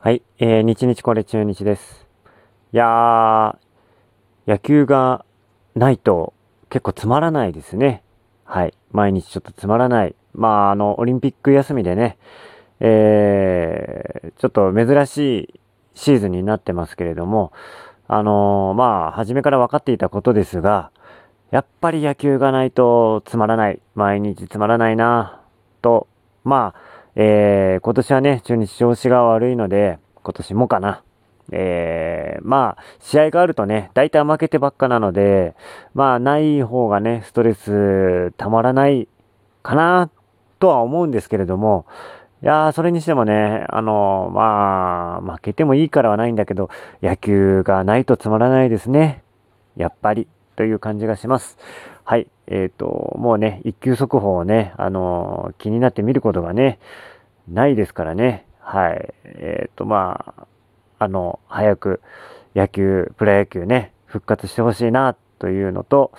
はい、えー、日日これ中日です。いやー、野球がないと結構つまらないですね。はい、毎日ちょっとつまらない。まあ、あの、オリンピック休みでね、えー、ちょっと珍しいシーズンになってますけれども、あのー、まあ、初めから分かっていたことですが、やっぱり野球がないとつまらない。毎日つまらないなと、まあ、えー、今年はね、中日調子が悪いので、今年もかな。えー、まあ、試合があるとね、大体負けてばっかなので、まあ、ない方がね、ストレスたまらないかな、とは思うんですけれども、いやー、それにしてもね、あの、まあ、負けてもいいからはないんだけど、野球がないとつまらないですね。やっぱり、という感じがします。はい。えっ、ー、と、もうね、一級速報をね、あのー、気になって見ることがね、ないですからね。はい。えっ、ー、と、まあ、あの、早く野球、プロ野球ね、復活してほしいな、というのと、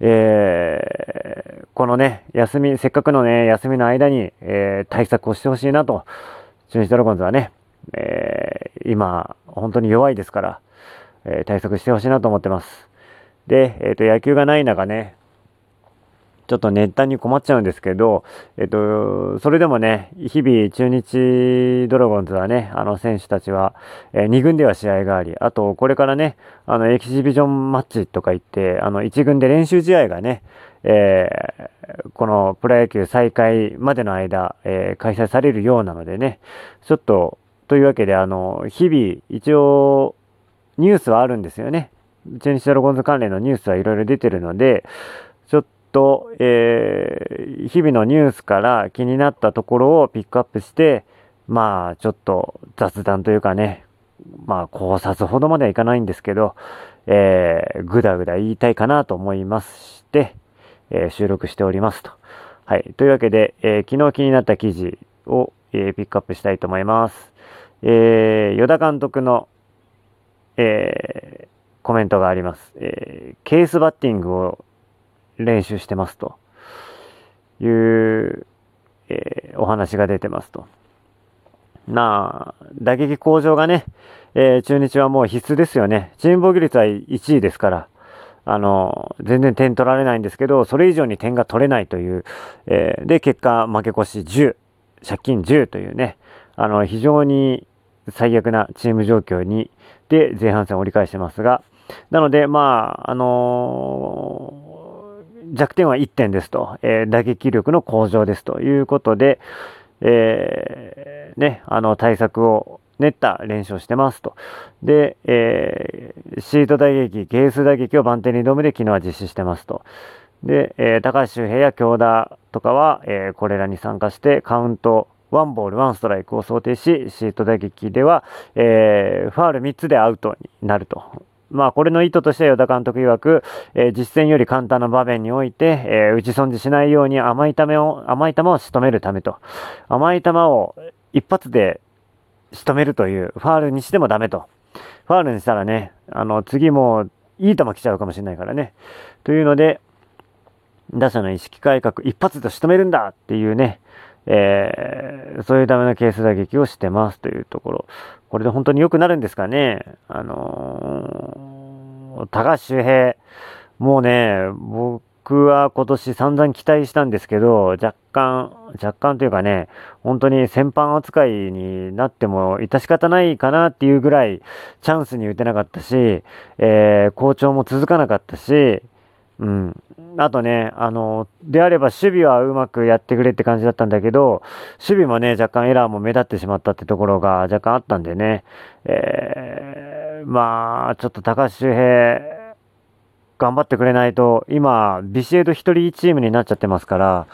えー、このね、休み、せっかくのね、休みの間に、えー、対策をしてほしいなと、中日ドラゴンズはね、えー、今、本当に弱いですから、え、対策してほしいなと思ってます。で、えっ、と、野球がない中ね、ちょっと熱帯に困っちゃうんですけど、えっと、それでもね、日々中日ドラゴンズはね、あの選手たちは、えー、2軍では試合があり、あと、これからね、あの、エキシビジョンマッチとか言って、あの、1軍で練習試合がね、えー、このプロ野球再開までの間、えー、開催されるようなのでね、ちょっと、というわけで、あの、日々、一応、ニュースはあるんですよね。中日ドラゴンズ関連のニュースはいろいろ出てるので、と、えー、日々のニュースから気になったところをピックアップして、まあ、ちょっと雑談というかね、まあ、考察ほどまではいかないんですけど、えー、ぐだぐだ言いたいかなと思いまして、えー、収録しておりますと。はい。というわけで、えー、昨日気になった記事を、えー、ピックアップしたいと思います。えー、与田監督の、えー、コメントがあります。えー、ケースバッティングを練習してますという、えー、お話が出てますと。なあ、打撃向上がね、えー、中日はもう必須ですよね。チーム防御率は1位ですから、あの、全然点取られないんですけど、それ以上に点が取れないという、えー、で、結果、負け越し10、借金10というね、あの、非常に最悪なチーム状況に、で、前半戦折り返してますが、なので、まあ、あのー弱点は1点ですと、えー、打撃力の向上ですということで、えー、ね、あの対策を練った練習をしてますと。で、えー、シート打撃、ケース打撃を番手2度目で昨日は実施してますと。で、えー、高橋周平や京田とかは、えー、これらに参加してカウントワンボールワンストライクを想定し、シート打撃では、えー、ファール3つでアウトになるとまあ、これの意図としては、与田監督曰く、えー、実戦より簡単な場面において、えー、打ち損じしないように甘い球を、甘い球を仕留めるためと。甘い球を一発で仕留めるという、ファールにしてもダメと。ファールにしたらね、あの、次もいい球来ちゃうかもしれないからね。というので、打者の意識改革、一発で仕留めるんだっていうね、えー、そういうためのケース打撃をしてますというところ。これで本当に良くなるんですかね。あのー、高橋周平、もうね、僕は今年散々期待したんですけど、若干、若干というかね、本当に先般扱いになっても致し方ないかなっていうぐらいチャンスに打てなかったし、えー、好調も続かなかったし、うん。あとね、あの、であれば守備はうまくやってくれって感じだったんだけど、守備もね、若干エラーも目立ってしまったってところが若干あったんでね、えー、まあ、ちょっと高橋周平、頑張ってくれないと、今、ビシエド1人チームになっちゃってますから、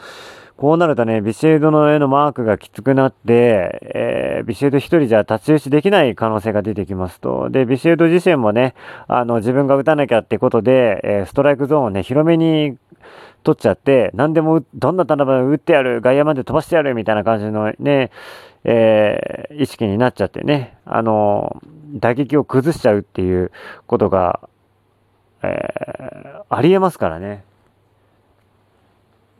こうなるとね、ビシエドの絵のマークがきつくなって、えー、ビシエド一人じゃ太刀打ちできない可能性が出てきますと。で、ビシエド自身もね、あの、自分が打たなきゃってことで、えー、ストライクゾーンをね、広めに取っちゃって、何でも、どんな球でも打ってやる、外野まで飛ばしてやるみたいな感じのね、えー、意識になっちゃってね、あの、打撃を崩しちゃうっていうことが、え、ありえますからね。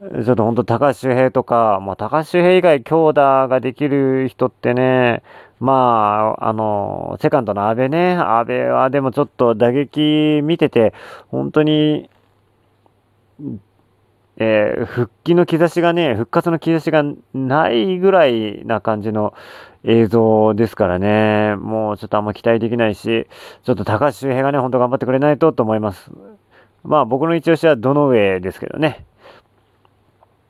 ちょっと本当高橋周平とか、まあ、高橋周平以外強打ができる人ってね、まあ、あの、セカンドの安倍ね、安倍はでもちょっと打撃見てて、本当に、えー、復帰の兆しがね、復活の兆しがないぐらいな感じの映像ですからね、もうちょっとあんま期待できないし、ちょっと高橋周平がね、ほんと頑張ってくれないとと思います。まあ僕の一押しはどの上ですけどね。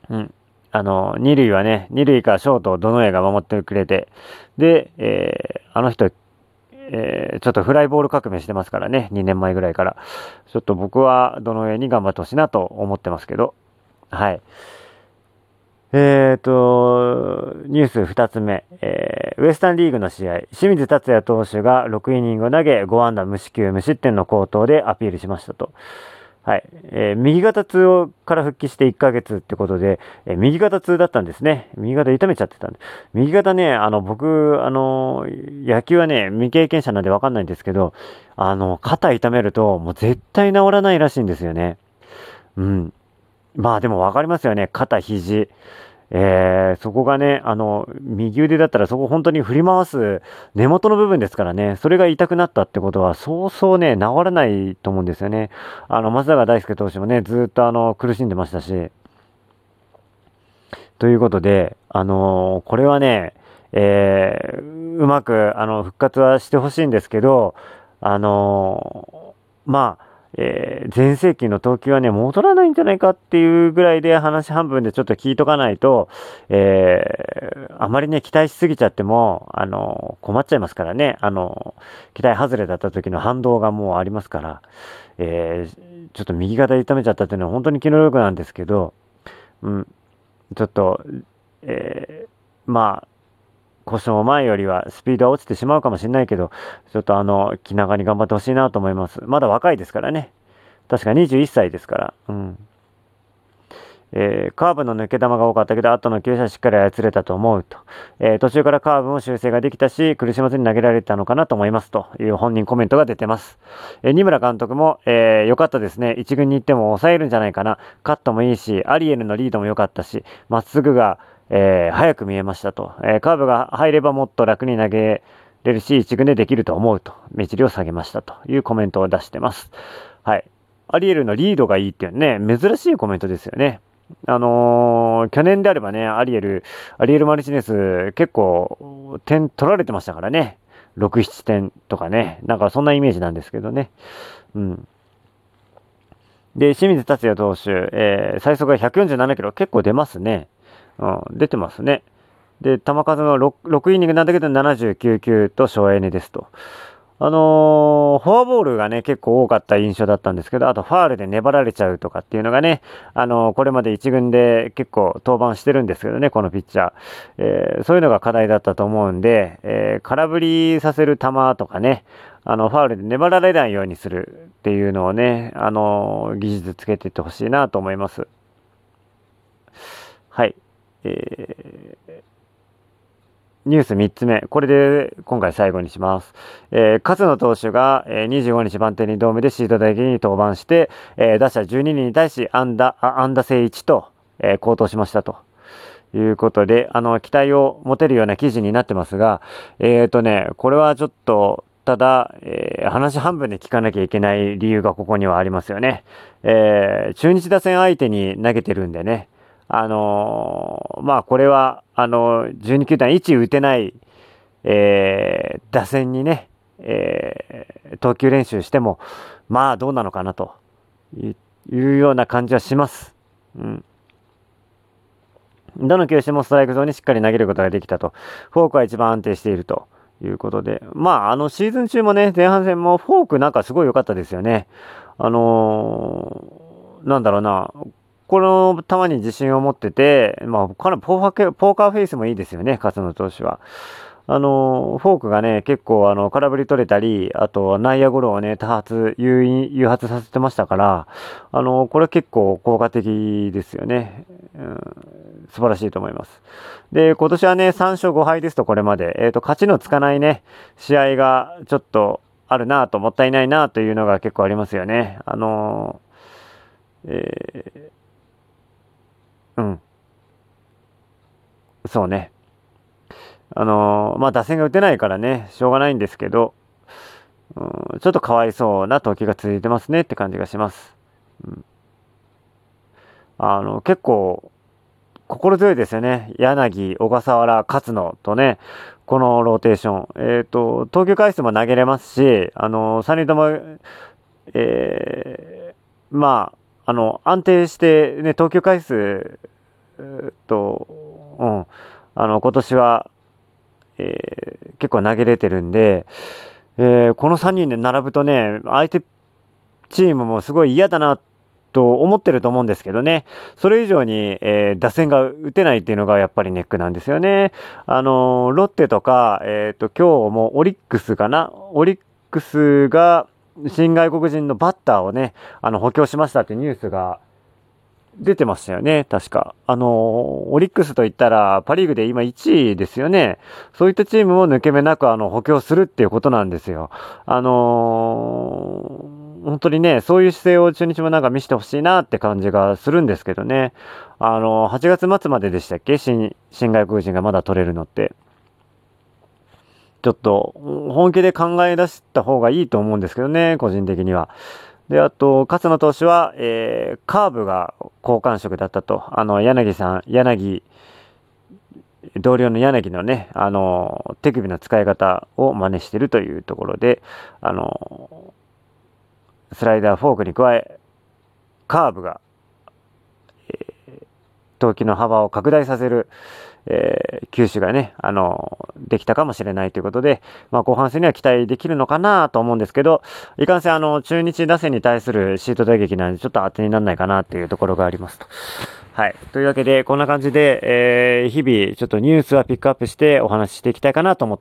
うん。あの、二塁はね、二塁かショートをどの上が守ってくれて、で、えー、あの人、えー、ちょっとフライボール革命してますからね、2年前ぐらいから。ちょっと僕はどの上に頑張ってほしいなと思ってますけど、はい。え、ー、と、ニュース2つ目、えー、ウエスタンリーグの試合、清水達也投手が6イニングを投げ、5安打無四球無失点の好投でアピールしましたと。はい。えー、右肩痛から復帰して1ヶ月ってことで、えー、右肩痛だったんですね。右肩痛めちゃってたんで。右肩ね、あの、僕、あの、野球はね、未経験者なんでわかんないんですけど、あの、肩痛めると、もう絶対治らないらしいんですよね。うん。まあでもわかりますよね。肩、肘。えー、そこがね、あの、右腕だったらそこ本当に振り回す根元の部分ですからね、それが痛くなったってことは、そうそうね、治らないと思うんですよね。あの、松坂大輔投手もね、ずっとあの、苦しんでましたし。ということで、あのー、これはね、えー、うまく、あの、復活はしてほしいんですけど、あの、まあ、えー、前世紀の投球はね、戻らないんじゃないかっていうぐらいで話半分でちょっと聞いとかないと、えー、あまりね、期待しすぎちゃっても、あの、困っちゃいますからね、あの、期待外れだった時の反動がもうありますから、えー、ちょっと右肩痛めちゃったっていうのは本当に気の毒なんですけど、うん、ちょっと、えー、まあ、故障前よりはスピードは落ちてしまうかもしれないけど、ちょっとあの、気長に頑張ってほしいなと思います。まだ若いですからね。確か21歳ですから。うん。えー、カーブの抜け球が多かったけど、後の急車しっかり操れたと思うと。えー、途中からカーブも修正ができたし、苦しまずに投げられたのかなと思いますという本人コメントが出てます。えー、二村監督も、えー、良かったですね。一軍に行っても抑えるんじゃないかな。カットもいいし、アリエルのリードも良かったし、まっすぐが、えー、早く見えましたと、えー、カーブが入ればもっと楽に投げれるし、一軍でできると思うと、目尻を下げましたというコメントを出してます。はい。アリエルのリードがいいっていうね、珍しいコメントですよね。あのー、去年であればね、アリエル、アリエル・マルチネス、結構、点取られてましたからね。6、7点とかね。なんかそんなイメージなんですけどね。うん。で、清水達也投手、えー、最速が147キロ、結構出ますね。うん、出てますね。で、球数の 6, 6イニングなんだけど79球と省エネですと。あのー、フォアボールがね、結構多かった印象だったんですけど、あとファールで粘られちゃうとかっていうのがね、あのー、これまで1軍で結構登板してるんですけどね、このピッチャー。えー、そういうのが課題だったと思うんで、え空振りさせる球とかね、あの、ファールで粘られないようにするっていうのをね、あの技術つけていってほしいなと思います。はい。えー、ニュース3つ目。これで今回最後にします。えー、勝野投手が、えー、25日番手2度目でシード打撃に登板して、えー、打者12人に対し安打、安打性1と、えー、高騰しましたと。いうことで、あの、期待を持てるような記事になってますが、えっ、ー、とね、これはちょっと、ただ、えー、話半分で聞かなきゃいけない理由がここにはありますよね。えー、中日打線相手に投げてるんでね、あのー、まあこれは、あのー、12球団1打てない、えー、打線にね、えー、投球練習しても、まあどうなのかなというような感じはします。うん。どの球種もストライクゾーンにしっかり投げることができたと。フォークは一番安定しているということで。まあ、あのシーズン中もね、前半戦もフォークなんかすごい良かったですよね。あのー、なんだろうな、この球に自信を持ってて、まあ、かなりポーカーフェイスもいいですよね、勝野投手は。あの、フォークがね、結構、あの、空振り取れたり、あと、内野ゴロをね、多発、誘、発させてましたから、あの、これ結構効果的ですよね。うん、素晴らしいと思います。で、今年はね、3勝5敗ですと、これまで。えっ、ー、と、勝ちのつかないね、試合がちょっとあるなと、もったいないなというのが結構ありますよね。あの、えーうん。そうね。あのー、まあ、打線が打てないからね、しょうがないんですけど、うん、ちょっとかわいそうな投球が続いてますねって感じがします。うん、あの、結構、心強いですよね。柳、小笠原、勝野とね、このローテーション。えっ、ー、と、投球回数も投げれますし、あの、3人とも、えー、まあ、あの、安定してね、投球回数、と、うん、あの、今年は、えー、結構投げれてるんで、えー、この3人で並ぶとね、相手チームもすごい嫌だなと思ってると思うんですけどね、それ以上に、えー、打線が打てないっていうのがやっぱりネックなんですよね。あの、ロッテとか、えっ、と、今日もオリックスかな？オリックスが新外国人のバッターをね、あの、補強しましたってニュースが出てましたよね、確か。あの、オリックスといったら、パリーグで今1位ですよね。そういったチームも抜け目なく、あの、補強するっていうことなんですよ。あのー、本当にね、そういう姿勢を中日もなんか見せてほしいなって感じがするんですけどね。あの、8月末まででしたっけ？新、新外国人がまだ取れるのって。ちょっと、本気で考え出した方がいいと思うんですけどね、個人的には。で、あと、勝野投手は、えー、カーブが好感触だったと。あの、柳さん、柳、同僚の柳のね、あの、手首の使い方を真似してるというところで、あの、スライダー、フォークに加え、カーブが、えー、投球の幅を拡大させる、えー、球種がね、あの、できたかもしれないということで、まあ、後半戦には期待できるのかなと思うんですけど、いかんせん、あの、中日打線に対するシート打撃なんで、ちょっと当てにならないかなっていうところがありますと。はい。というわけで、こんな感じで、えー、日々、ちょっとニュースはピックアップしてお話ししていきたいかなと思って